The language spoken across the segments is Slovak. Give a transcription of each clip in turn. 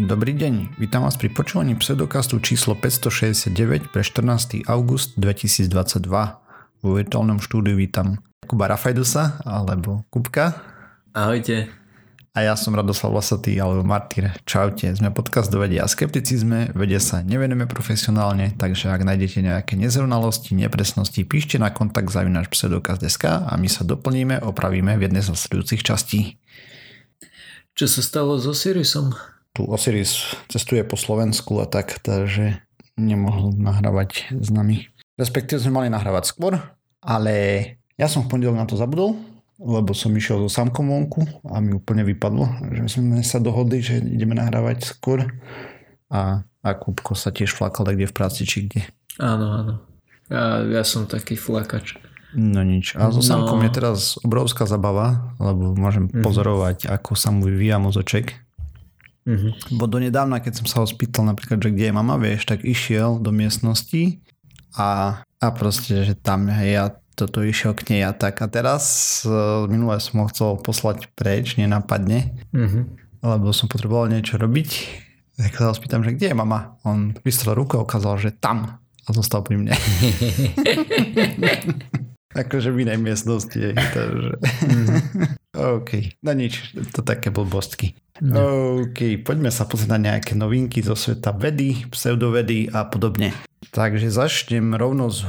Dobrý deň, vítam vás pri počúvaní pseudokastu číslo 569 pre 14. august 2022. Vo virtuálnom štúdiu vítam Kuba Rafajdusa alebo Kubka. Ahojte. A ja som Radoslav Lasatý alebo Martyr. Čaute, sme podcast do vedia a skepticizme, vede sa nevenujeme profesionálne, takže ak nájdete nejaké nezrovnalosti, nepresnosti, píšte na kontakt zavinač pseudokaz.sk a my sa doplníme, opravíme v jednej z nasledujúcich častí. Čo sa stalo so Siriusom? Tu Osiris cestuje po Slovensku a tak, takže nemohol nahrávať s nami. Respektíve sme mali nahrávať skôr, ale ja som v pondelok na to zabudol, lebo som išiel so samkom vonku a mi úplne vypadlo, že sme sa dohodli, že ideme nahrávať skôr a, a Kúbko sa tiež flakal kde v práci či kde. Áno, áno. Ja, ja som taký flakač. No nič. A so no. samkom je teraz obrovská zabava, lebo môžem mm-hmm. pozorovať, ako sa mu vyvíja mozoček Mm-hmm. Bo donedávna, keď som sa ho spýtal napríklad, že kde je mama, vieš, tak išiel do miestnosti a, a proste, že tam hej, ja toto išiel k nej a tak. A teraz uh, minule som ho chcel poslať preč, nenápadne, mm-hmm. lebo som potreboval niečo robiť. Tak sa ho spýtam, že kde je mama? On vystrel ruku a ukázal, že tam. A zostal pri mne. akože v inej miestnosti. Takže... OK, no nič, to také blbostky. No. OK, poďme sa pozrieť na nejaké novinky zo sveta vedy, pseudovedy a podobne. Takže začnem rovno z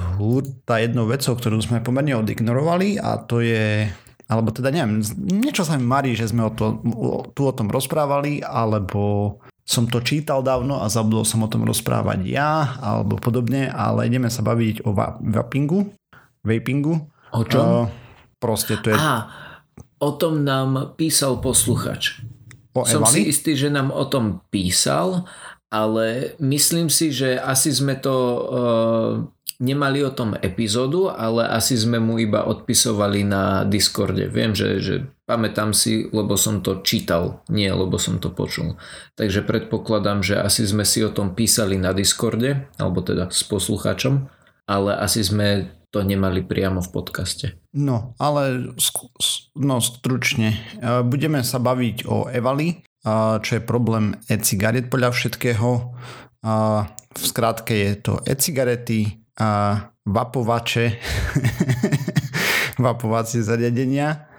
tá jednou vecou, ktorú sme pomerne odignorovali a to je alebo teda neviem, niečo sa mi marí, že sme o to, o, tu o tom rozprávali, alebo som to čítal dávno a zabudol som o tom rozprávať ja, alebo podobne, ale ideme sa baviť o vapingu, vapingu. O čom? Uh, proste to je... Aha, o tom nám písal posluchač. O Som si istý, že nám o tom písal, ale myslím si, že asi sme to uh, nemali o tom epizódu, ale asi sme mu iba odpisovali na Discorde. Viem, že, že pamätám si, lebo som to čítal, nie lebo som to počul. Takže predpokladám, že asi sme si o tom písali na Discorde, alebo teda s poslucháčom, ale asi sme to nemali priamo v podcaste. No, ale no, stručne. Budeme sa baviť o Evali, čo je problém e-cigaret podľa všetkého. V skratke je to e-cigarety, vapovače, vapovacie zariadenia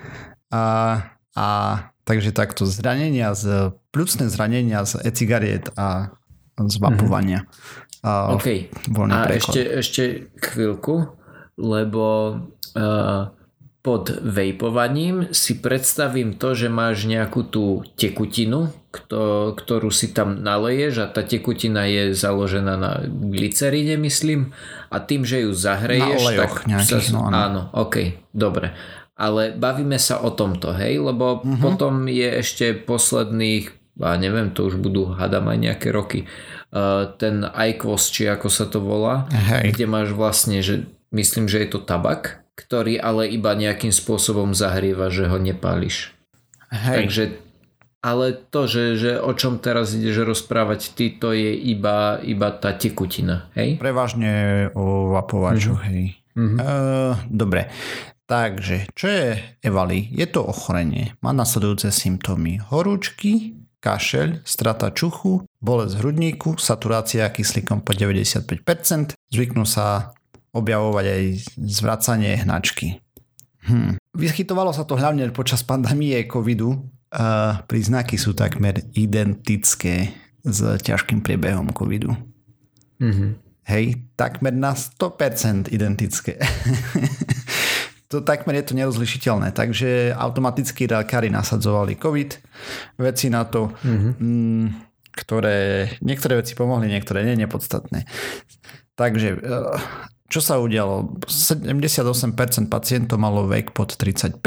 a, a takže takto zranenia, z, pľucné zranenia z e-cigariet a z vapovania. Mm-hmm. A, OK. A ešte, ešte chvíľku lebo uh, pod vejpovaním si predstavím to, že máš nejakú tú tekutinu, kto, ktorú si tam naleješ a tá tekutina je založená na glyceride, myslím, a tým, že ju zahreješ, na tak nejakých, sa, no, áno. áno, ok, dobre. Ale bavíme sa o tomto, hej, lebo uh-huh. potom je ešte posledných, a neviem, to už budú, hadam aj nejaké roky, uh, ten IQOS, či ako sa to volá, hej. kde máš vlastne, že Myslím, že je to tabak, ktorý ale iba nejakým spôsobom zahrieva, že ho nepáliš. Hej. Takže ale to, že, že o čom teraz ideš rozprávať ty, to je iba, iba tá tekutina, hej? Prevažne o vapovačoch, mm-hmm. hej. Mm-hmm. Uh, dobre, takže čo je Evali? Je to ochorenie. Má nasledujúce symptómy. Horúčky, kašeľ, strata čuchu, bolesť hrudníku, saturácia kyslíkom po 95%, zvyknú sa objavovať aj zvracanie hnačky. Hm. Vyskytovalo sa to hlavne počas pandémie covidu. Uh, príznaky sú takmer identické s ťažkým priebehom covidu. Mm-hmm. Hej, takmer na 100% identické. to takmer je to nerozlišiteľné, takže automaticky lekári nasadzovali COVID, veci na to, mm-hmm. m, ktoré, niektoré veci pomohli, niektoré nie, nepodstatné. Takže uh, čo sa udialo? 78% pacientov malo vek pod 35,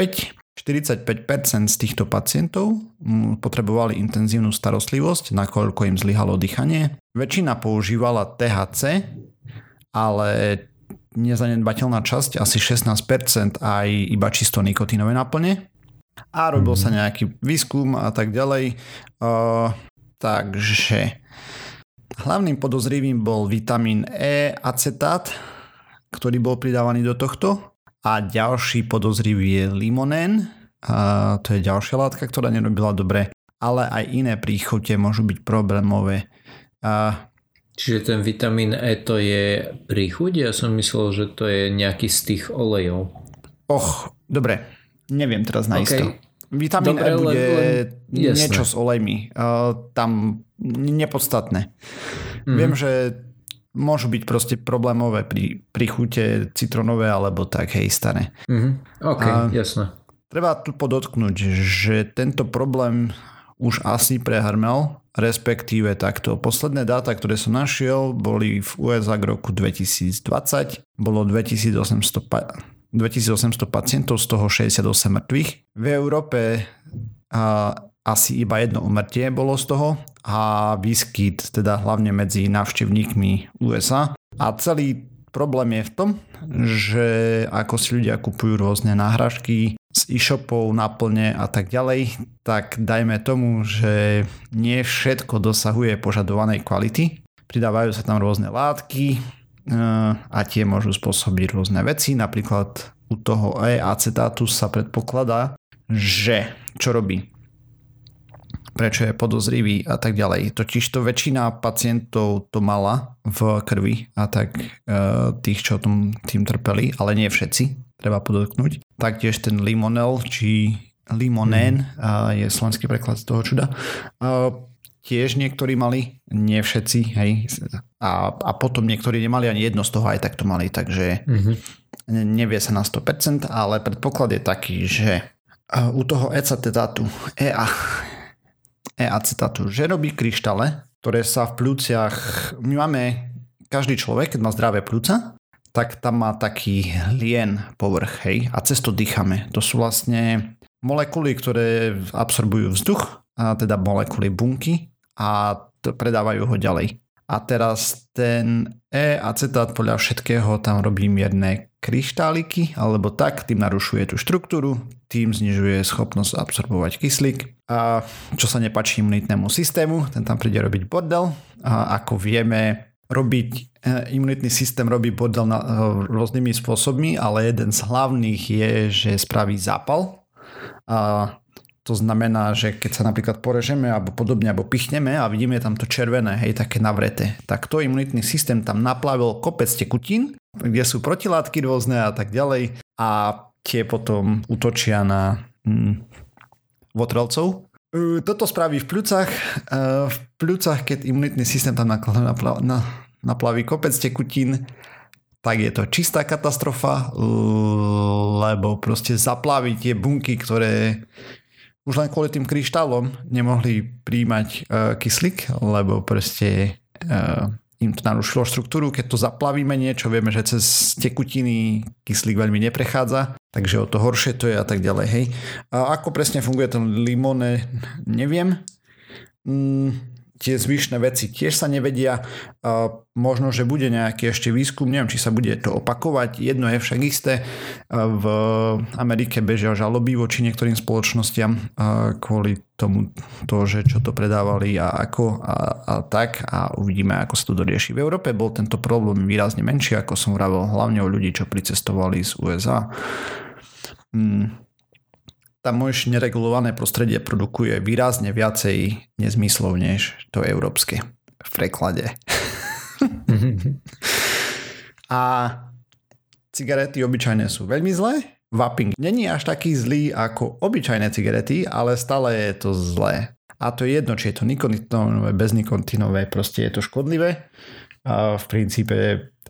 45% z týchto pacientov mm, potrebovali intenzívnu starostlivosť, nakoľko im zlyhalo dýchanie. Väčšina používala THC, ale nezanedbateľná časť, asi 16% aj iba čisto nikotínové náplne. A robil sa nejaký výskum a tak ďalej. Uh, takže hlavným podozrivým bol vitamín E acetát, ktorý bol pridávaný do tohto. A ďalší podozrivý je limonén, a to je ďalšia látka, ktorá nerobila dobre. ale aj iné príchute môžu byť problémové. A Čiže ten vitamín E to je príchuť? Ja som myslel, že to je nejaký z tých olejov. Och, dobre. Neviem teraz na okay. Vitamín dobre, E bude len, len, niečo s olejmi. Uh, tam nepodstatné. Mm-hmm. Viem, že môžu byť proste problémové pri, pri chute citronové alebo tak, hej, staré. Mm-hmm. OK, uh, jasné. Treba tu podotknúť, že tento problém už asi prehrmel respektíve takto. Posledné dáta, ktoré som našiel, boli v USA k roku 2020. Bolo 2800, 2800 pacientov, z toho 68 mŕtvych. V Európe a, asi iba jedno umrtie bolo z toho a výskyt teda hlavne medzi návštevníkmi USA. A celý problém je v tom, že ako si ľudia kupujú rôzne náhražky, z e-shopov, naplne a tak ďalej, tak dajme tomu, že nie všetko dosahuje požadovanej kvality. Pridávajú sa tam rôzne látky eh, a tie môžu spôsobiť rôzne veci. Napríklad u toho E-acetátu sa predpokladá, že čo robí? Prečo je podozrivý a tak ďalej. Totiž to väčšina pacientov to mala v krvi a tak eh, tých, čo tom tým trpeli, ale nie všetci treba podotknúť. Taktiež ten limonel, či limonén, mm. je slovenský preklad z toho čuda. Tiež niektorí mali, nie všetci, hej. A, a potom niektorí nemali ani jedno z toho, aj tak to mali, takže mm-hmm. nevie sa na 100%, ale predpoklad je taký, že u toho ecetátu, EA, E-acetátu, že robí kryštale, ktoré sa v plúciach, my máme, každý človek, keď má zdravé plúca, tak tam má taký lien povrch, hej, a cez to dýchame. To sú vlastne molekuly, ktoré absorbujú vzduch, a teda molekuly bunky a predávajú ho ďalej. A teraz ten E-acetát podľa všetkého tam robí mierne kryštáliky, alebo tak, tým narušuje tú štruktúru, tým znižuje schopnosť absorbovať kyslík. A čo sa nepačí imunitnému systému, ten tam príde robiť bordel. A ako vieme, robiť, e, imunitný systém robí bordel na, e, rôznymi spôsobmi, ale jeden z hlavných je, že spraví zápal. A to znamená, že keď sa napríklad porežeme alebo podobne, alebo pichneme a vidíme tam to červené, hej, také navreté, tak to imunitný systém tam naplavil kopec tekutín, kde sú protilátky rôzne a tak ďalej a tie potom útočia na hm, votrelcov. Toto spraví v pľúcach. E, v pľúcach, keď imunitný systém tam naplaví kopec tekutín, tak je to čistá katastrofa, lebo proste zaplaví tie bunky, ktoré už len kvôli tým kryštálom nemohli príjmať uh, kyslík, lebo proste uh, im to narušilo štruktúru. Keď to zaplavíme niečo, vieme, že cez tekutiny kyslík veľmi neprechádza, takže o to horšie to je a tak ďalej. Hej. A ako presne funguje ten limone, neviem. Mm, tie zvyšné veci tiež sa nevedia. Možno, že bude nejaký ešte výskum, neviem, či sa bude to opakovať. Jedno je však isté, v Amerike bežia žaloby voči niektorým spoločnostiam kvôli tomu, to, že čo to predávali a ako a, a tak a uvidíme, ako sa to dorieši. V Európe bol tento problém výrazne menší, ako som vravel, hlavne o ľudí, čo pricestovali z USA. Hmm tam môj neregulované prostredie produkuje výrazne viacej nezmyslov než to európske v preklade. a cigarety obyčajné sú veľmi zlé. Vaping není až taký zlý ako obyčajné cigarety, ale stále je to zlé. A to je jedno, či je to nikotinové, beznikotinové, proste je to škodlivé. A v princípe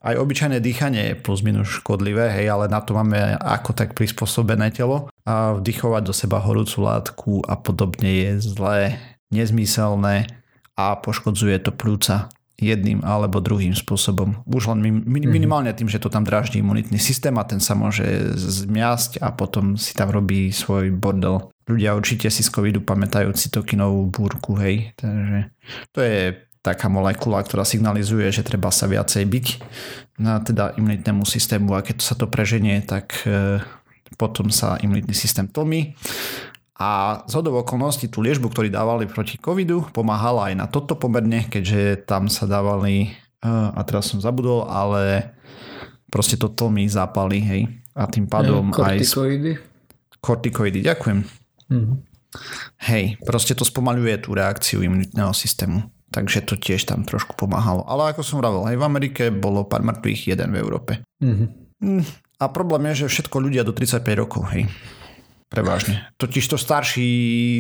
aj obyčajné dýchanie je plus minus škodlivé, hej, ale na to máme ako tak prispôsobené telo a vdychovať do seba horúcu látku a podobne je zlé, nezmyselné a poškodzuje to plúca jedným alebo druhým spôsobom. Už len mhm. minimálne tým, že to tam dráždi imunitný systém a ten sa môže zmiasť a potom si tam robí svoj bordel. Ľudia určite si z covidu pamätajú cytokinovú búrku, hej. Takže to je taká molekula, ktorá signalizuje, že treba sa viacej byť na teda imunitnému systému a keď sa to preženie, tak e, potom sa imunitný systém tlmi. A z hodov okolností tú liežbu, ktorý dávali proti covidu, pomáhala aj na toto pomerne, keďže tam sa dávali, e, a teraz som zabudol, ale proste to tlmi zápaly, hej. A tým pádom kortikoidy. aj... Kortikoidy. ďakujem. Mm-hmm Hej, proste to spomaľuje tú reakciu imunitného systému. Takže to tiež tam trošku pomáhalo. Ale ako som vravel, aj v Amerike bolo pár mŕtvych, jeden v Európe. Mm-hmm. A problém je, že všetko ľudia do 35 rokov, hej. Prevážne. Totiž to starší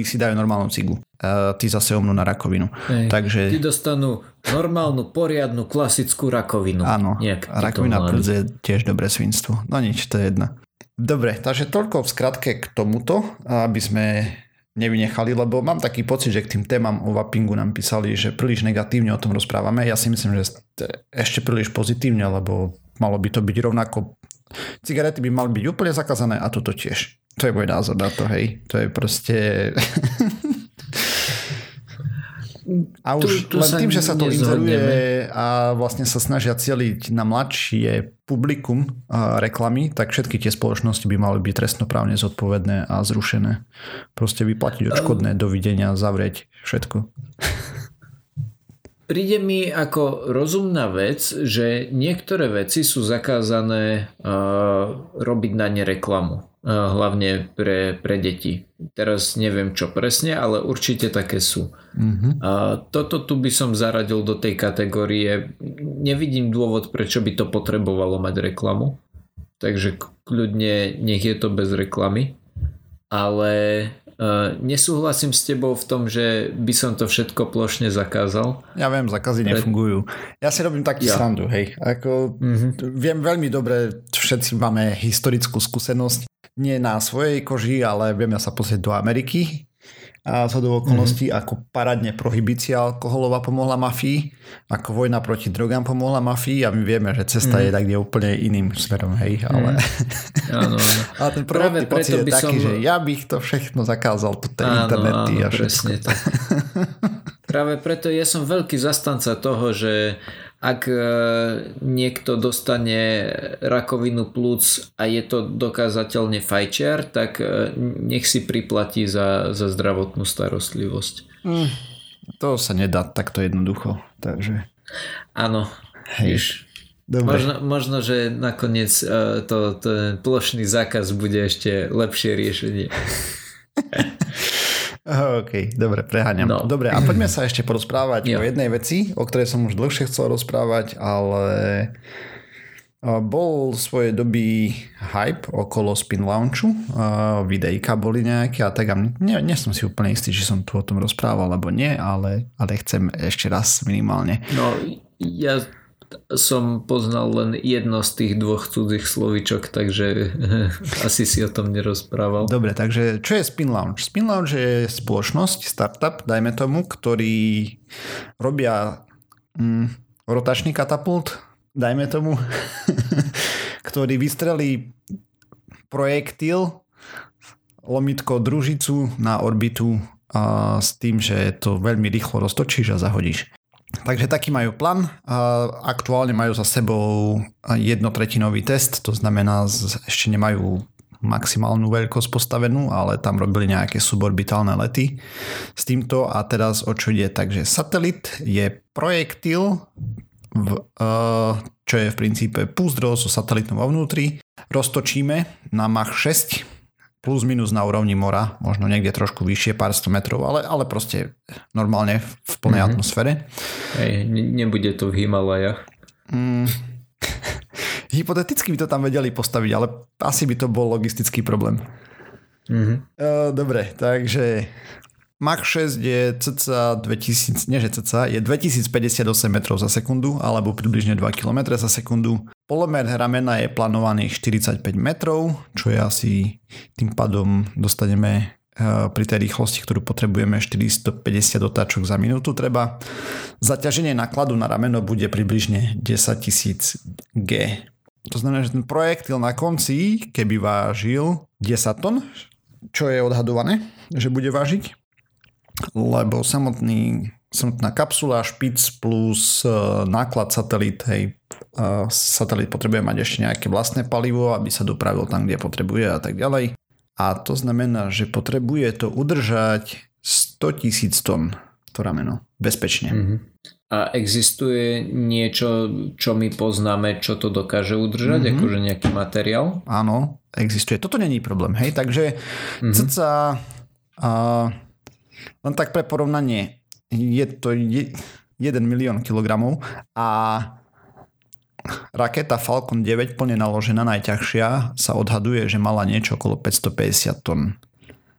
si dajú normálnu cigu. A tí zase omnú na rakovinu. Hej, Takže... Tí dostanú normálnu, poriadnu, klasickú rakovinu. Áno, Nejak rakovina plus je tiež dobré svinstvo. No nič, to je jedna. Dobre, takže toľko v skratke k tomuto, aby sme nevynechali, lebo mám taký pocit, že k tým témam o vapingu nám písali, že príliš negatívne o tom rozprávame. Ja si myslím, že ešte príliš pozitívne, lebo malo by to byť rovnako Cigarety by mali byť úplne zakázané a toto tiež. To je môj názor na to, hej. To je proste... A už tu, tu len tým, že sa to inzeruje a vlastne sa snažia cieliť na mladšie publikum reklamy, tak všetky tie spoločnosti by mali byť trestnoprávne zodpovedné a zrušené. Proste vyplatiť odškodné, dovidenia, zavrieť všetko. Príde mi ako rozumná vec, že niektoré veci sú zakázané uh, robiť na ne reklamu. Hlavne pre, pre deti. Teraz neviem čo presne, ale určite také sú. Mm-hmm. Uh, toto tu by som zaradil do tej kategórie. Nevidím dôvod, prečo by to potrebovalo mať reklamu. Takže kľudne nech je to bez reklamy. Ale Uh, nesúhlasím s tebou v tom, že by som to všetko plošne zakázal. Ja viem, zakazy Pre... nefungujú. Ja si robím taký ja. srandu, hej. Ako, mm-hmm. Viem veľmi dobre, všetci máme historickú skúsenosť. Nie na svojej koži, ale viem ja sa pozrieť do Ameriky a z do okolností, mm-hmm. ako paradne prohibícia alkoholová pomohla mafii, ako vojna proti drogám pomohla mafii a my vieme, že cesta mm-hmm. je tak úplne iným smerom, hej, ale... Mm-hmm. áno, áno. ale ten prvotný pocit je taký, som... že ja bych to všechno zakázal, tu internety áno, a všetko. tak. Práve preto ja som veľký zastanca toho, že ak e, niekto dostane rakovinu plúc a je to dokázateľne fajčiar, tak e, nech si priplatí za, za zdravotnú starostlivosť. Mm, to sa nedá takto jednoducho, takže... Áno, Hej. Dobre. Možno, možno, že nakoniec uh, to, to plošný zákaz bude ešte lepšie riešenie. OK, dobre, preháňam. No. Dobre, a poďme sa ešte porozprávať jo. o jednej veci, o ktorej som už dlhšie chcel rozprávať, ale bol svojej doby hype okolo Spin Launchu, videjka boli nejaké a tak a nie, nie som si úplne istý, či som tu o tom rozprával, alebo nie, ale, ale chcem ešte raz minimálne. No, ja som poznal len jedno z tých dvoch cudzích slovičok, takže asi si o tom nerozprával. Dobre, takže čo je Spin Lounge? Spin Lounge je spoločnosť, startup, dajme tomu, ktorý robia mm, rotačný katapult, dajme tomu, ktorý vystrelí projektil lomitko družicu na orbitu a s tým, že to veľmi rýchlo roztočíš a zahodíš. Takže taký majú plán. Aktuálne majú za sebou jednotretinový test, to znamená, ešte nemajú maximálnu veľkosť postavenú, ale tam robili nejaké suborbitálne lety s týmto a teraz o čo ide. Takže satelit je projektil, v, čo je v princípe púzdro so satelitom vo vnútri. Roztočíme na Mach 6 plus minus na úrovni mora, možno niekde trošku vyššie, pár sto metrov, ale, ale proste normálne v plnej mm-hmm. atmosfére. Hej, ne, nebude to v Himalajach. Mm, hypoteticky by to tam vedeli postaviť, ale asi by to bol logistický problém. Mm-hmm. Uh, dobre, takže Mach 6 je cca 2000, nie že cca, je 2058 metrov za sekundu, alebo približne 2 km za sekundu. Polomer ramena je plánovaný 45 metrov, čo je asi tým pádom dostaneme eh, pri tej rýchlosti, ktorú potrebujeme 450 otáčok za minútu treba. Zaťaženie nákladu na rameno bude približne 10 000 G. To znamená, že ten projektil na konci, keby vážil 10 tón, čo je odhadované, že bude vážiť, lebo samotný, samotná kapsula, špic plus uh, náklad satelit, hej, satelit potrebuje mať ešte nejaké vlastné palivo, aby sa dopravil tam, kde potrebuje a tak ďalej. A to znamená, že potrebuje to udržať 100 tisíc tón to rameno bezpečne. Mm-hmm. A existuje niečo, čo my poznáme, čo to dokáže udržať, mm-hmm. akože nejaký materiál? Áno, existuje. Toto není problém, hej, takže mm-hmm. cca A len tak pre porovnanie, je to 1 milión kilogramov a raketa Falcon 9 plne naložená najťažšia sa odhaduje, že mala niečo okolo 550 tón.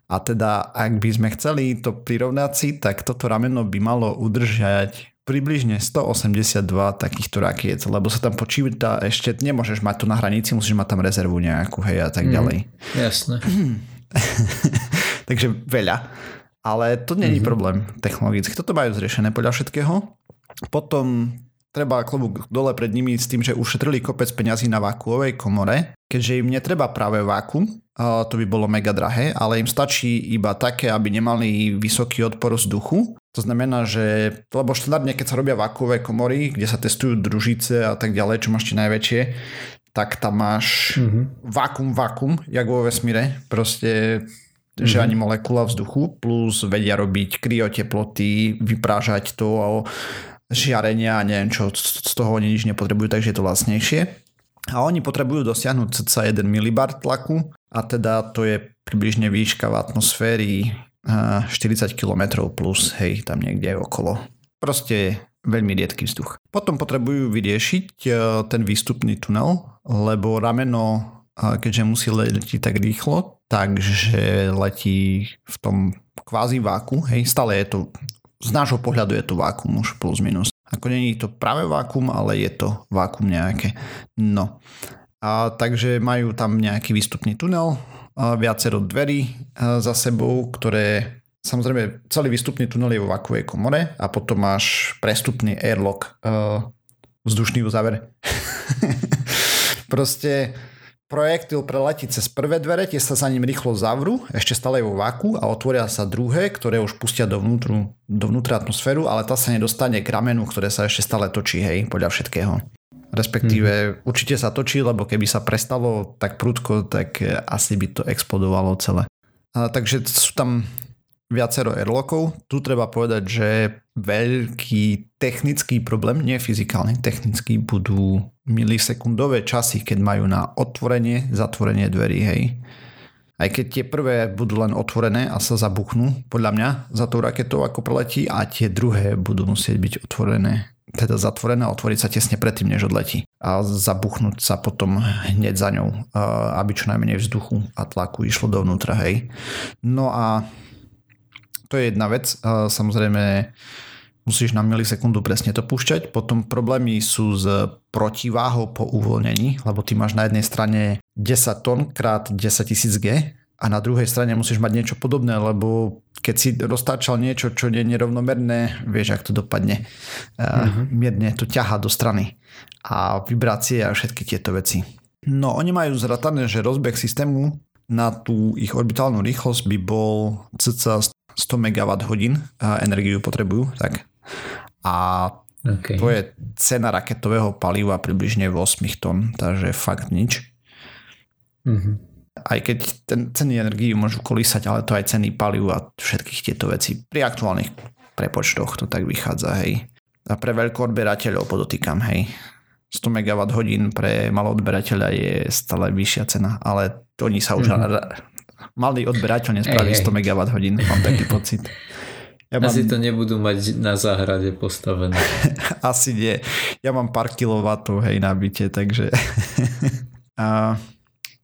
A teda, ak by sme chceli to prirovnať si, tak toto rameno by malo udržať približne 182 takýchto rakiet, lebo sa tam počíta ešte, nemôžeš mať to na hranici, musíš mať tam rezervu nejakú, hej, a tak mm, ďalej. Jasné. Takže veľa. Ale to není mm-hmm. problém technologicky. Toto majú zriešené podľa všetkého. Potom treba klobúk dole pred nimi s tým, že ušetrili kopec peňazí na vákuovej komore, keďže im netreba práve vákum, to by bolo mega drahé, ale im stačí iba také, aby nemali vysoký odpor vzduchu. To znamená, že, lebo štandardne, keď sa robia vákuové komory, kde sa testujú družice a tak ďalej, čo máš tie najväčšie, tak tam máš mm-hmm. vákum, vákum, jak vo vesmíre. Proste mm-hmm. že ani molekula vzduchu, plus vedia robiť kryoteploty, vyprážať to žiarenia a neviem čo, z toho oni nič nepotrebujú, takže je to vlastnejšie. A oni potrebujú dosiahnuť cca 1 mbar tlaku a teda to je približne výška v atmosféry 40 km plus, hej, tam niekde okolo. Proste veľmi riedky vzduch. Potom potrebujú vyriešiť e, ten výstupný tunel, lebo rameno, keďže musí letieť tak rýchlo, takže letí v tom kvázi váku, hej, stále je to z nášho pohľadu je to vákum už plus minus. Ako není to práve vákum, ale je to vákum nejaké. No. A takže majú tam nejaký výstupný tunel, viacero dverí za sebou, ktoré samozrejme celý výstupný tunel je vo vakuovej komore a potom máš prestupný airlock, vzdušný uzáver. Proste Projektil preletí cez prvé dvere, tie sa za ním rýchlo zavrú, ešte stále vo váku a otvoria sa druhé, ktoré už pustia dovnútru, dovnútra atmosféru, ale tá sa nedostane k ramenu, ktoré sa ešte stále točí, hej, podľa všetkého. Respektíve hmm. určite sa točí, lebo keby sa prestalo tak prudko, tak asi by to explodovalo celé. A, takže sú tam viacero airlockov. Tu treba povedať, že veľký technický problém, nie fyzikálny, technický budú milisekundové časy, keď majú na otvorenie, zatvorenie dverí, hej. Aj keď tie prvé budú len otvorené a sa zabuchnú, podľa mňa, za tou raketou ako preletí a tie druhé budú musieť byť otvorené teda zatvorené a otvoriť sa tesne predtým, než odletí. A zabuchnúť sa potom hneď za ňou, aby čo najmenej vzduchu a tlaku išlo dovnútra, hej. No a to je jedna vec. Samozrejme, musíš na milisekundu presne to púšťať. Potom problémy sú s protiváhou po uvoľnení, lebo ty máš na jednej strane 10 tón krát 10 tisíc G a na druhej strane musíš mať niečo podobné, lebo keď si roztáčal niečo, čo je nerovnomerné, vieš, ak to dopadne. Mm-hmm. Mierne to ťaha do strany a vibrácie a všetky tieto veci. No, oni majú zratané, že rozbeh systému na tú ich orbitálnu rýchlosť by bol cca 100 MWh energiu potrebujú, tak. A okay. to je cena raketového paliva približne 8 tón, takže fakt nič. Mm-hmm. Aj keď ten ceny energii môžu kolísať, ale to aj ceny palivu a všetkých tieto veci. Pri aktuálnych prepočtoch to tak vychádza, hej. A pre veľkoodberateľov podotýkam, hej. 100 MWh pre maloodberateľa je stále vyššia cena, ale oni sa už mm-hmm malý odberateľ nespraví 100 MWh, mám taký pocit. Ja mám... Asi to nebudú mať na záhrade postavené. Asi nie. Ja mám pár kilovatov hej na byte, takže... A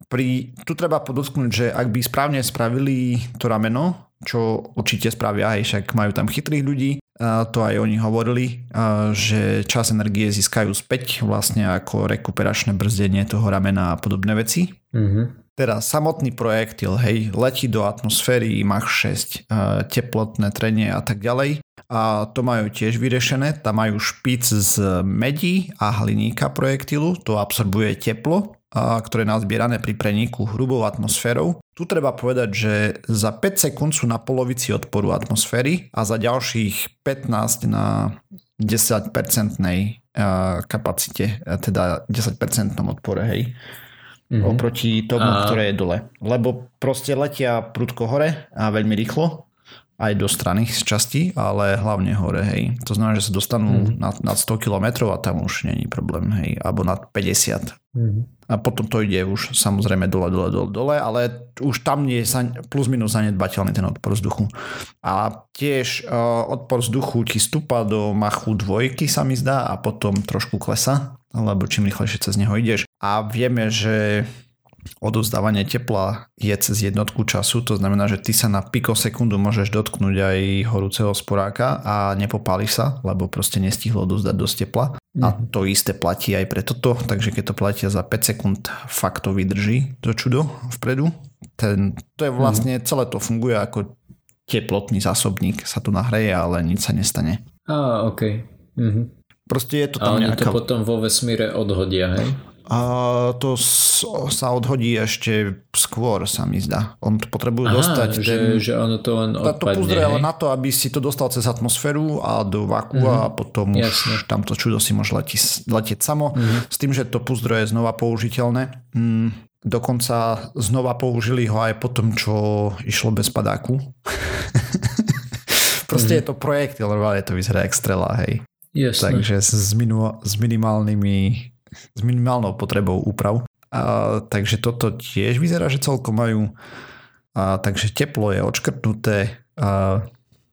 pri, tu treba podotknúť, že ak by správne spravili to rameno, čo určite spravia, aj však majú tam chytrých ľudí, a to aj oni hovorili, že čas energie získajú späť vlastne ako rekuperačné brzdenie toho ramena a podobné veci. Mm-hmm. Teda samotný projektil, hej, letí do atmosféry Mach 6, e, teplotné trenie a tak ďalej. A to majú tiež vyriešené, tam majú špic z medí a hliníka projektilu, to absorbuje teplo, ktoré je nazbierané pri preniku hrubou atmosférou. Tu treba povedať, že za 5 sekúnd sú na polovici odporu atmosféry a za ďalších 15 na 10-percentnej e, kapacite, e, teda 10-percentnom odpore, hej mm-hmm. oproti tomu, a... ktoré je dole. Lebo proste letia prudko hore a veľmi rýchlo aj do strany z časti, ale hlavne hore, hej. To znamená, že sa dostanú mm. nad, nad 100 km a tam už není problém, hej, alebo nad 50. Mm. A potom to ide už samozrejme dole, dole, dole, dole, ale už tam je plus minus zanedbateľný ten odpor vzduchu. A tiež uh, odpor vzduchu ti stúpa do machu dvojky sa mi zdá a potom trošku klesa, lebo čím rýchlejšie cez neho ideš. A vieme, že odovzdávanie tepla je cez jednotku času, to znamená, že ty sa na pikosekundu môžeš dotknúť aj horúceho sporáka a nepopáliš sa, lebo proste nestihlo odovzdať dosť tepla. A mhm. to isté platí aj pre toto, takže keď to platia za 5 sekúnd, fakt to vydrží to čudo vpredu. Ten, to je vlastne, mm. celé to funguje ako teplotný zásobník, sa tu nahreje, ale nič sa nestane. Á, ok. Mhm. Proste je to tam a oni nejaká... to potom vo vesmíre odhodia, hej? A to sa odhodí ešte skôr, sa mi zdá. On to potrebuje Aha, dostať. Že, ten, že ono to len odpadne. To púzdre ale na to, aby si to dostal cez atmosféru a do vaku uh-huh. a mhm. potom Jasne. už tamto čudo si môže letieť, letieť samo. Uh-huh. S tým, že to púzdro je znova použiteľné. Mm, dokonca znova použili ho aj po tom, čo išlo bez padáku. Proste uh-huh. je to projekt, ale to vyzerá jak strela, hej. Jasne. Takže s, minu, s minimálnymi s minimálnou potrebou úprav. A, takže toto tiež vyzerá, že celkom majú. A, takže teplo je odškrtnuté, a,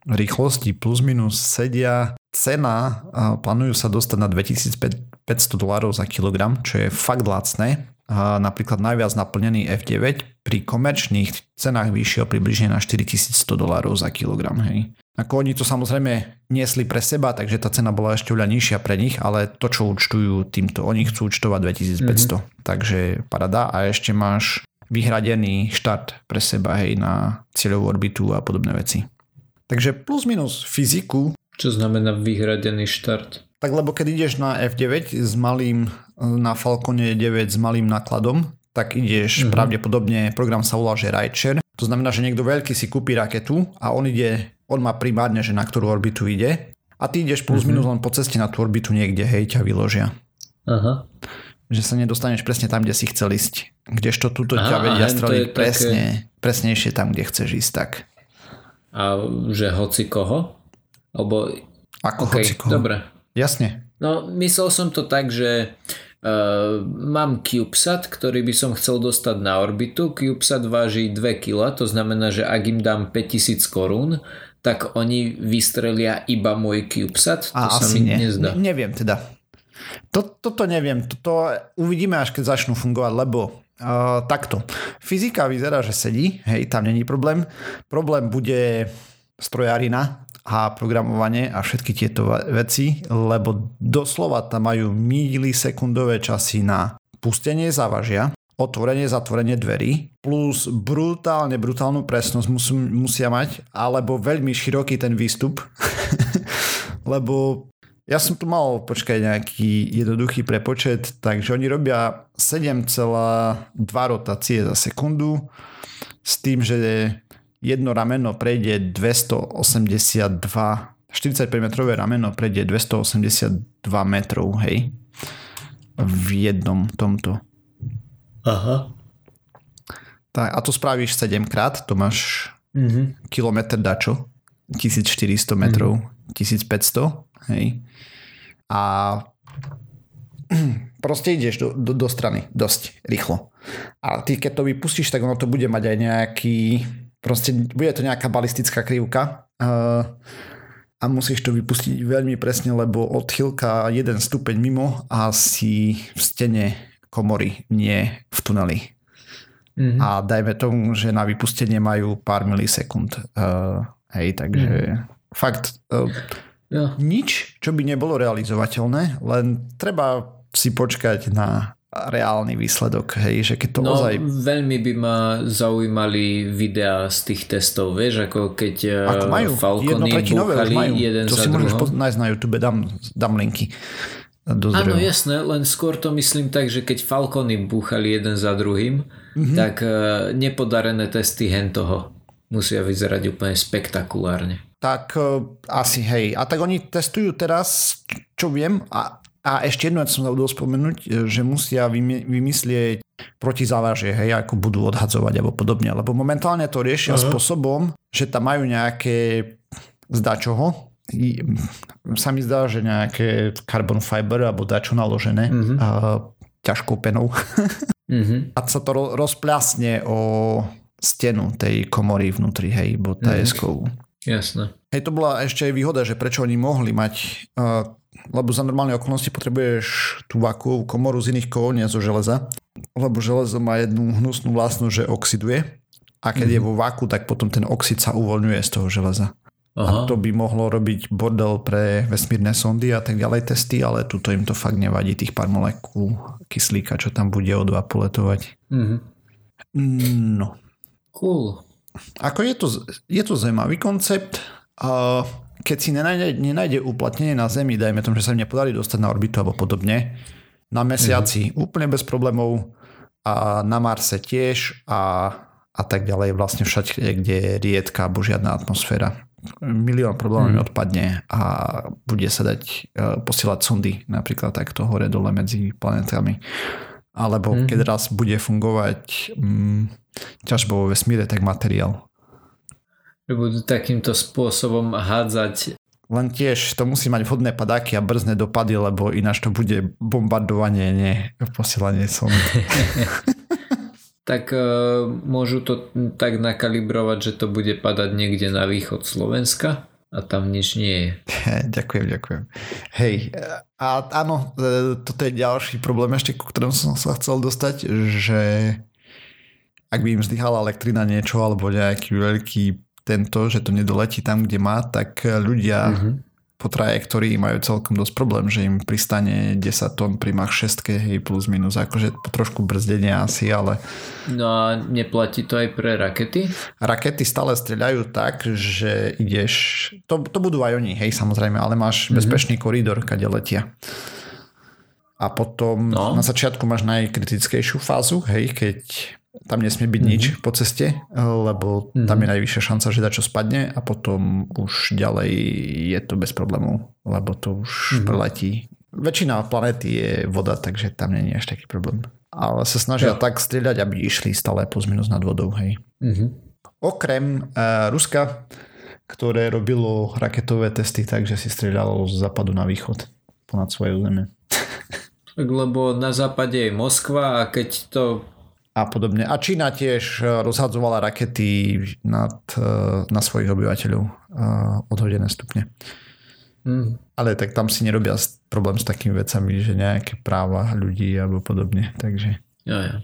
rýchlosti plus minus sedia, cena a, plánujú sa dostať na 2500 dolárov za kilogram, čo je fakt lacné. A, napríklad najviac naplnený F9 pri komerčných cenách vyšiel približne na 4100 dolárov za kilogram. Hej. Ako oni to samozrejme niesli pre seba, takže tá cena bola ešte oveľa nižšia pre nich, ale to, čo účtujú týmto, oni chcú účtovať 2500. Mm-hmm. Takže parada a ešte máš vyhradený štart pre seba hej, na cieľovú orbitu a podobné veci. Takže plus minus fyziku. Čo znamená vyhradený štart? Tak lebo keď ideš na F9 s malým, na Falcone 9 s malým nákladom, tak ideš mm-hmm. pravdepodobne, program sa volá, že Rideshare. To znamená, že niekto veľký si kúpi raketu a on ide on má primárne, že na ktorú orbitu ide a ty ideš plus mm-hmm. minus len po ceste na tú orbitu niekde, hej, ťa vyložia. Aha. Že sa nedostaneš presne tam, kde si chcel ísť. Kdežto túto Aha, ťa vedia streliť presne, také... presnejšie tam, kde chceš ísť tak. A že hoci koho? Alebo... Ako okay, hoci koho. Dobre. Jasne. No, myslel som to tak, že Uh, mám CubeSat, ktorý by som chcel dostať na orbitu. CubeSat váži 2 kg, to znamená, že ak im dám 5000 korún, tak oni vystrelia iba môj CubeSat? A to asi sa mi nie. nezdá. Ne, neviem teda. To, toto neviem. Toto uvidíme, až keď začnú fungovať, lebo uh, takto. Fyzika vyzerá, že sedí, hej, tam není problém. Problém bude strojarina a programovanie a všetky tieto veci, lebo doslova tam majú milisekundové časy na pustenie závažia, otvorenie, zatvorenie dverí, plus brutálne, brutálnu presnosť musí, musia mať, alebo veľmi široký ten výstup, lebo ja som tu mal, počkaj, nejaký jednoduchý prepočet, takže oni robia 7,2 rotácie za sekundu s tým, že jedno rameno prejde 282 45 metrové rameno prejde 282 metrov, hej. V jednom tomto. Aha. Tak, a to spravíš 7 krát, to máš mm-hmm. kilometr dačo, 1400 metrov, mm-hmm. 1500, hej. A proste ideš do, do, do strany dosť rýchlo. A ty keď to vypustíš, tak ono to bude mať aj nejaký, proste bude to nejaká balistická krivka. Uh, a musíš to vypustiť veľmi presne, lebo odchylka jeden stupeň mimo a si v stene komory, nie v tuneli. Mm-hmm. A dajme tomu, že na vypustenie majú pár milisekúnd. Uh, hej, takže mm-hmm. fakt uh, ja. nič, čo by nebolo realizovateľné, len treba si počkať na reálny výsledok, hej, že keď to no, ozaj... veľmi by ma zaujímali videá z tých testov, vieš, ako keď ako majú, Falcony búchali majú. jeden to si môžeš nájsť na YouTube, dám, dám linky. Áno, jasné, len skôr to myslím tak, že keď Falcony búchali jeden za druhým, mm-hmm. tak uh, nepodarené testy hen toho musia vyzerať úplne spektakulárne. Tak uh, asi hej. A tak oni testujú teraz, čo viem, a, a ešte jednu som zabudol spomenúť, že musia vymyslieť protizávažie, hej, ako budú odhadzovať alebo podobne. Lebo momentálne to riešia uh-huh. spôsobom, že tam majú nejaké zdá čoho, sa mi zdá, že nejaké carbon fiber alebo dačo naložené uh-huh. a, ťažkou penou. uh-huh. A sa to rozpľasne o stenu tej komory vnútri, hej, bo tá uh-huh. Jasné. Hej, to bola ešte aj výhoda, že prečo oni mohli mať, uh, lebo za normálne okolnosti potrebuješ tú vakuovú komoru z iných kovov, nie zo železa, lebo železo má jednu hnusnú vlastnosť, že oxiduje a keď mm-hmm. je vo vaku, tak potom ten oxid sa uvoľňuje z toho železa. Aha. A to by mohlo robiť bordel pre vesmírne sondy a tak ďalej testy, ale tuto im to fakt nevadí, tých pár molekúl kyslíka, čo tam bude o dva poletovať. Mm-hmm. No. Cool. Ako je to, je to zaujímavý koncept, a keď si nenájde, nenájde uplatnenie na Zemi, dajme tomu, že sa im nepodarí dostať na orbitu alebo podobne, na mesiaci mm-hmm. úplne bez problémov a na Marse tiež a, a tak ďalej vlastne všade, kde je riedka alebo žiadna atmosféra. Milión problémov mm. odpadne a bude sa dať uh, posielať sondy napríklad takto hore dole medzi planetami. Alebo mm. keď raz bude fungovať um, ťažba vo vesmíre, tak materiál. Budú takýmto spôsobom hádzať len tiež to musí mať vhodné padáky a brzné dopady, lebo ináč to bude bombardovanie, nie posielanie sondy. tak uh, môžu to tak nakalibrovať, že to bude padať niekde na východ Slovenska a tam nič nie je. ďakujem, ďakujem. Hej, a áno, e, toto je ďalší problém ešte, ku ktorom som sa chcel dostať, že ak by im zdyhala elektrina niečo alebo nejaký veľký tento, že to nedoletí tam, kde má, tak ľudia mm-hmm. po trajektórii majú celkom dosť problém, že im pristane 10 tón pri Mach 6, hej, plus minus, akože trošku brzdenie asi, ale... No a neplatí to aj pre rakety? Rakety stále streľajú tak, že ideš... To, to budú aj oni, hej, samozrejme, ale máš mm-hmm. bezpečný koridor, kade letia. A potom no. na začiatku máš najkritickejšiu fázu, hej, keď tam nesmie byť mm-hmm. nič po ceste, lebo mm-hmm. tam je najvyššia šanca, že dačo spadne a potom už ďalej je to bez problémov, lebo to už mm-hmm. preletí. Väčšina planety je voda, takže tam nie je až taký problém. Ale sa snažia ja. tak strieľať, aby išli stále plus minus nad vodou, hej. Mm-hmm. Okrem uh, Ruska, ktoré robilo raketové testy takže si strieľalo z západu na východ ponad svoje územie. Lebo na západe je Moskva a keď to a podobne. A Čína tiež e, rozhadzovala rakety nad, e, na svojich obyvateľov e, odhodené stupne. Mm. Ale tak tam si nerobia problém s takými vecami, že nejaké práva ľudí alebo podobne. Takže... Jo, jo.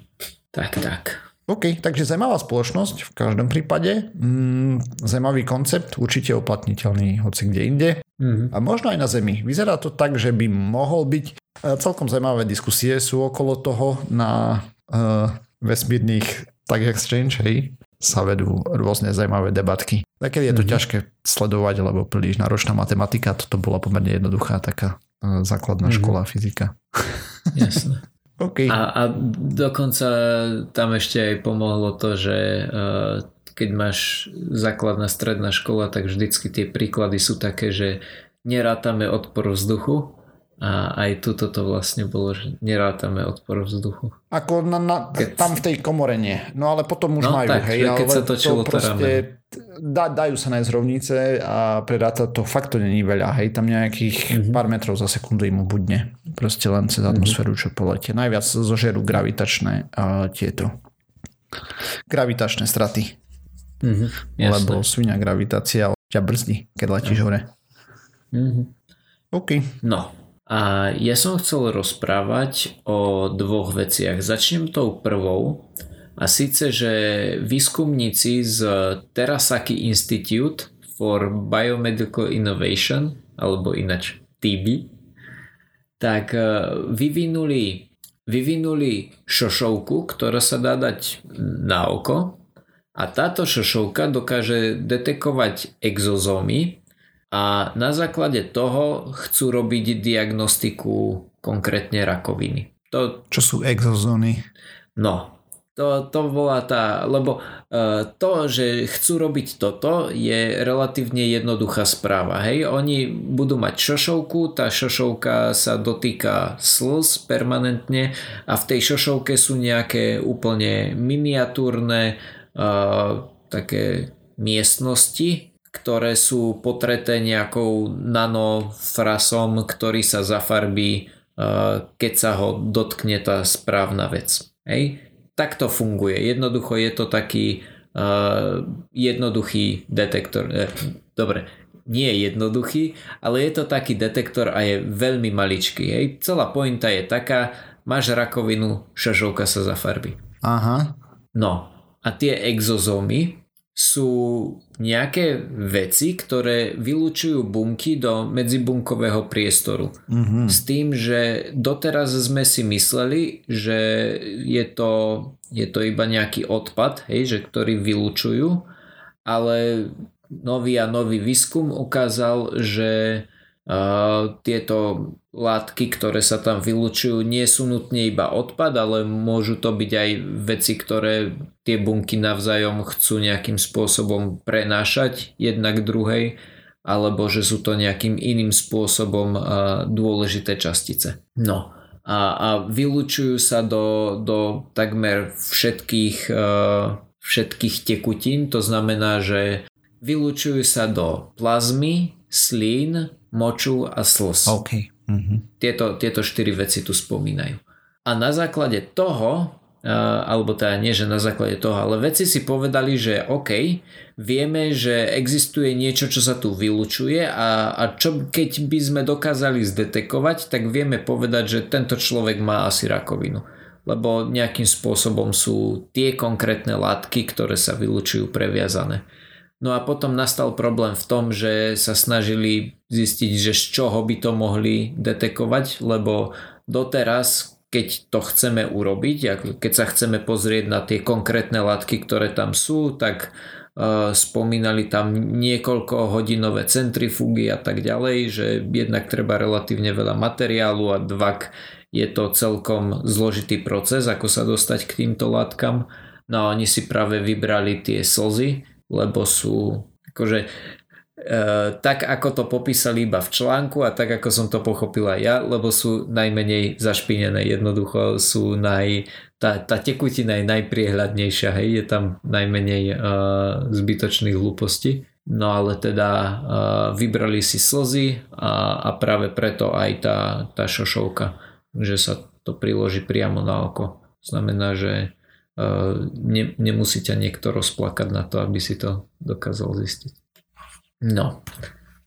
Tak, tak. OK, takže zaujímavá spoločnosť v každom prípade. Mm, zaujímavý koncept, určite oplatniteľný hoci kde inde. Mm-hmm. A možno aj na Zemi. Vyzerá to tak, že by mohol byť. Celkom zaujímavé diskusie sú okolo toho na uh, vesmírnych tak exchange, hej, sa vedú rôzne zaujímavé debatky. Takedy je to mm-hmm. ťažké sledovať, lebo príliš náročná matematika, toto bola pomerne jednoduchá taká e, základná mm-hmm. škola fyzika. Jasne. okay. a, a dokonca tam ešte aj pomohlo to, že uh, keď máš základná stredná škola, tak vždycky tie príklady sú také, že nerátame odpor vzduchu, a aj tuto to vlastne bolo, že nerátame odpor vzduchu. Ako na, na, keď... tam v tej komore nie. No ale potom už no, majú. Tak, hej, keď ale sa točilo to proste, da, dajú sa nájsť rovnice a preráta to fakt to není veľa. Hej, tam nejakých mm-hmm. pár metrov za sekundu im budne. Proste len cez mhm. atmosféru, čo poletie. Najviac zožerú gravitačné a tieto gravitačné straty. Mm-hmm, Lebo svinia gravitácia ťa brzdí, keď letíš no. hore. Mm-hmm. OK. No, a ja som chcel rozprávať o dvoch veciach. Začnem tou prvou. A síce, že výskumníci z Terasaki Institute for Biomedical Innovation, alebo inač TB, tak e, vyvinuli, vyvinuli šošovku, ktorá sa dá dať na oko a táto šošovka dokáže detekovať exozómy, a na základe toho chcú robiť diagnostiku konkrétne rakoviny. To, Čo sú exozóny? No, To, to bola tá, lebo uh, to, že chcú robiť toto, je relatívne jednoduchá správa. Hej, oni budú mať šošovku, tá šošovka sa dotýka slz permanentne a v tej šošovke sú nejaké úplne miniatúrne uh, také miestnosti, ktoré sú potreté nejakou nanofrasom, ktorý sa zafarbí, uh, keď sa ho dotkne tá správna vec. Hej? tak to funguje. Jednoducho je to taký uh, jednoduchý detektor. Eh, dobre, nie je jednoduchý, ale je to taký detektor a je veľmi maličký. Hej. Celá pointa je taká, máš rakovinu, šažovka sa zafarbí. Aha. No a tie exozómy sú nejaké veci, ktoré vylúčujú bunky do medzibunkového priestoru. Mm-hmm. S tým, že doteraz sme si mysleli, že je to, je to iba nejaký odpad, hej, že ktorý vylúčujú, ale nový a nový výskum ukázal, že tieto látky, ktoré sa tam vylúčujú, nie sú nutne iba odpad, ale môžu to byť aj veci, ktoré tie bunky navzájom chcú nejakým spôsobom prenášať jednak druhej, alebo že sú to nejakým iným spôsobom dôležité častice. No a, a vylúčujú sa do, do takmer všetkých, všetkých tekutín, to znamená, že vylúčujú sa do plazmy, slín, moču a slz. Okay. Mm-hmm. Tieto, tieto štyri veci tu spomínajú. A na základe toho, alebo teda nie, že na základe toho, ale veci si povedali, že OK, vieme, že existuje niečo, čo sa tu vylučuje a, a čo keď by sme dokázali zdetekovať, tak vieme povedať, že tento človek má asi rakovinu. Lebo nejakým spôsobom sú tie konkrétne látky, ktoré sa vylučujú previazané. No a potom nastal problém v tom, že sa snažili zistiť, že z čoho by to mohli detekovať, lebo doteraz, keď to chceme urobiť, keď sa chceme pozrieť na tie konkrétne látky, ktoré tam sú, tak uh, spomínali tam niekoľko hodinové centrifúgy a tak ďalej, že jednak treba relatívne veľa materiálu a dvak je to celkom zložitý proces, ako sa dostať k týmto látkam. No a oni si práve vybrali tie slzy, lebo sú akože e, tak ako to popísali iba v článku a tak ako som to pochopila ja, lebo sú najmenej zašpinené, jednoducho sú naj, tá, tá tekutina je najpriehľadnejšia, hej, je tam najmenej e, zbytočných hlúpostí. No ale teda e, vybrali si slzy a, a práve preto aj tá, tá šošovka, že sa to priloží priamo na oko. Znamená, že ne, nemusí ťa niekto rozplakať na to, aby si to dokázal zistiť. No,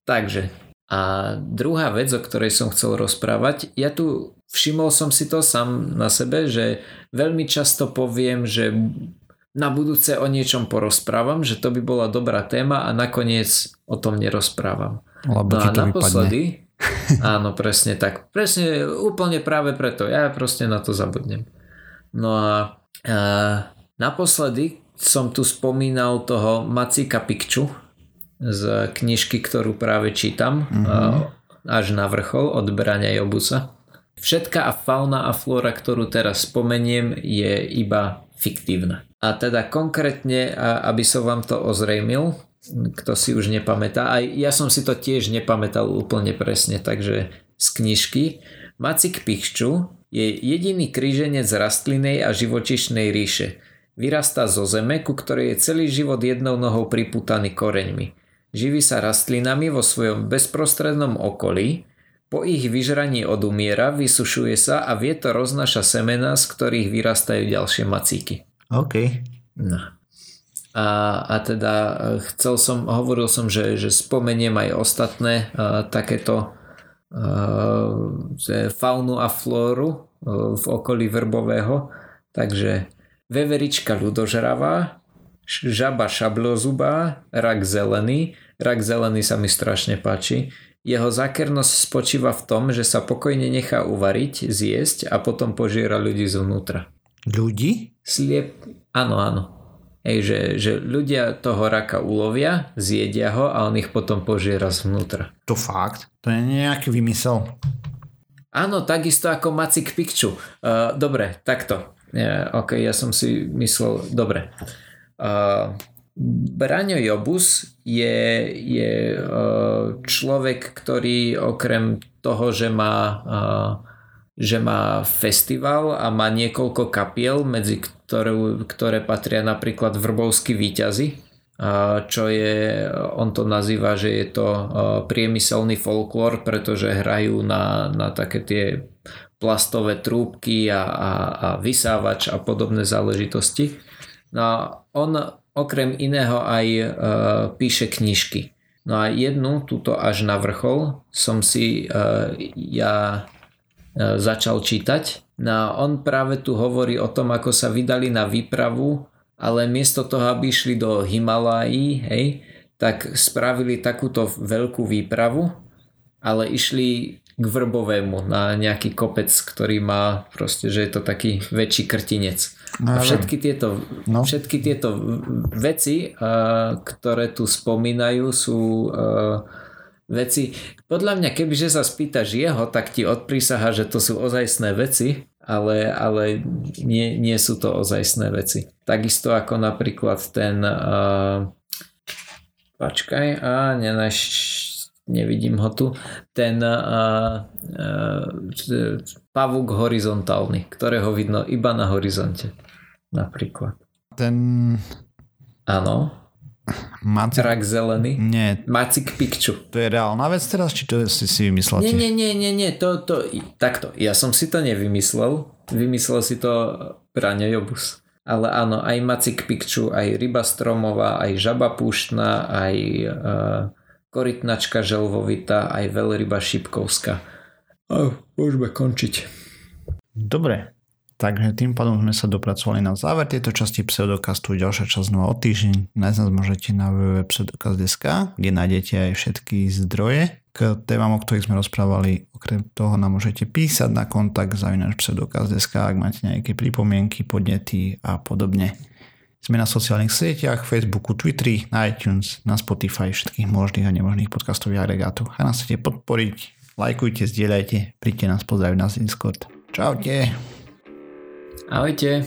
takže a druhá vec, o ktorej som chcel rozprávať, ja tu všimol som si to sám na sebe, že veľmi často poviem, že na budúce o niečom porozprávam, že to by bola dobrá téma a nakoniec o tom nerozprávam. Lebo no a naposledy, áno, presne tak. Presne úplne práve preto. Ja proste na to zabudnem. No a Uh, naposledy som tu spomínal toho Macika Pikču z knižky, ktorú práve čítam mm-hmm. uh, až na vrchol od Brania Jobusa. Všetká a fauna a flóra, ktorú teraz spomeniem, je iba fiktívna. A teda konkrétne, aby som vám to ozrejmil, kto si už nepamätá, aj ja som si to tiež nepamätal úplne presne, takže z knižky. Macik Pikču je jediný kríženec rastlinej a živočišnej ríše. Vyrastá zo zeme, ku ktorej je celý život jednou nohou priputaný koreňmi. Živí sa rastlinami vo svojom bezprostrednom okolí, po ich vyžraní odumiera, vysušuje sa a vietor roznáša semena, z ktorých vyrastajú ďalšie macíky. OK. No. A, a teda e, chcel som, hovoril som, že, že spomeniem aj ostatné a, e, takéto uh, faunu a flóru uh, v okolí Vrbového. Takže veverička ľudožravá, žaba šablozubá, rak zelený. Rak zelený sa mi strašne páči. Jeho zákernosť spočíva v tom, že sa pokojne nechá uvariť, zjesť a potom požiera ľudí zvnútra. Ľudí? Sliep... Áno, áno. Ej, že, že ľudia toho raka ulovia, zjedia ho a on ich potom požiera zvnútra. To fakt? To je nejaký vymysel. Áno, takisto ako Macik Pikču. Uh, dobre, takto. Ja, ok, ja som si myslel, dobre. Uh, Braňo Jobus je, je uh, človek, ktorý okrem toho, že má, uh, že má festival a má niekoľko kapiel, medzi ktoré, ktoré patria napríklad Vrbovský výťazy, čo je, on to nazýva, že je to priemyselný folklór, pretože hrajú na, na také tie plastové trúbky a, a, a vysávač a podobné záležitosti. No a on okrem iného aj e, píše knižky. No a jednu, túto až na vrchol, som si e, ja e, začal čítať. No on práve tu hovorí o tom, ako sa vydali na výpravu ale miesto toho, aby išli do Himalají, hej, tak spravili takúto veľkú výpravu, ale išli k Vrbovému na nejaký kopec, ktorý má proste, že je to taký väčší krtinec. No, a všetky tieto, no. všetky tieto veci, ktoré tu spomínajú, sú veci, podľa mňa, kebyže sa spýtaš jeho, tak ti odprísaha, že to sú ozajstné veci, ale, ale nie, nie sú to ozajstné veci. Takisto ako napríklad ten uh, počkaj, a nenaš, nevidím ho tu, ten uh, uh, pavúk horizontálny, ktorého vidno iba na horizonte. Napríklad. Ten... Áno. Macik... Rak zelený? Nie. Macik Pikču. To je reálna vec teraz, či to si si vymyslel? Nie, nie, nie, nie, nie, to, to, takto. Ja som si to nevymyslel. Vymyslel si to Braňo Jobus. Ale áno, aj Macik Pikču, aj Ryba Stromová, aj Žaba Púštna, aj uh, Korytnačka Želvovita, aj Veľryba Šipkovská. Oh, môžeme končiť. Dobre, Takže tým pádom sme sa dopracovali na záver tejto časti Pseudokastu. Ďalšia časť znova o týždeň. Nájsť nás môžete na www.pseudokast.sk, kde nájdete aj všetky zdroje k témam, o ktorých sme rozprávali. Okrem toho nám môžete písať na kontakt zavinač pseudokast.sk, ak máte nejaké pripomienky, podnety a podobne. Sme na sociálnych sieťach, Facebooku, Twitteri, na iTunes, na Spotify, všetkých možných a nemožných podcastových agregátoch. A nás chcete podporiť, lajkujte, zdieľajte, príďte nás pozdraviť na Discord. Čaute. Ahojte.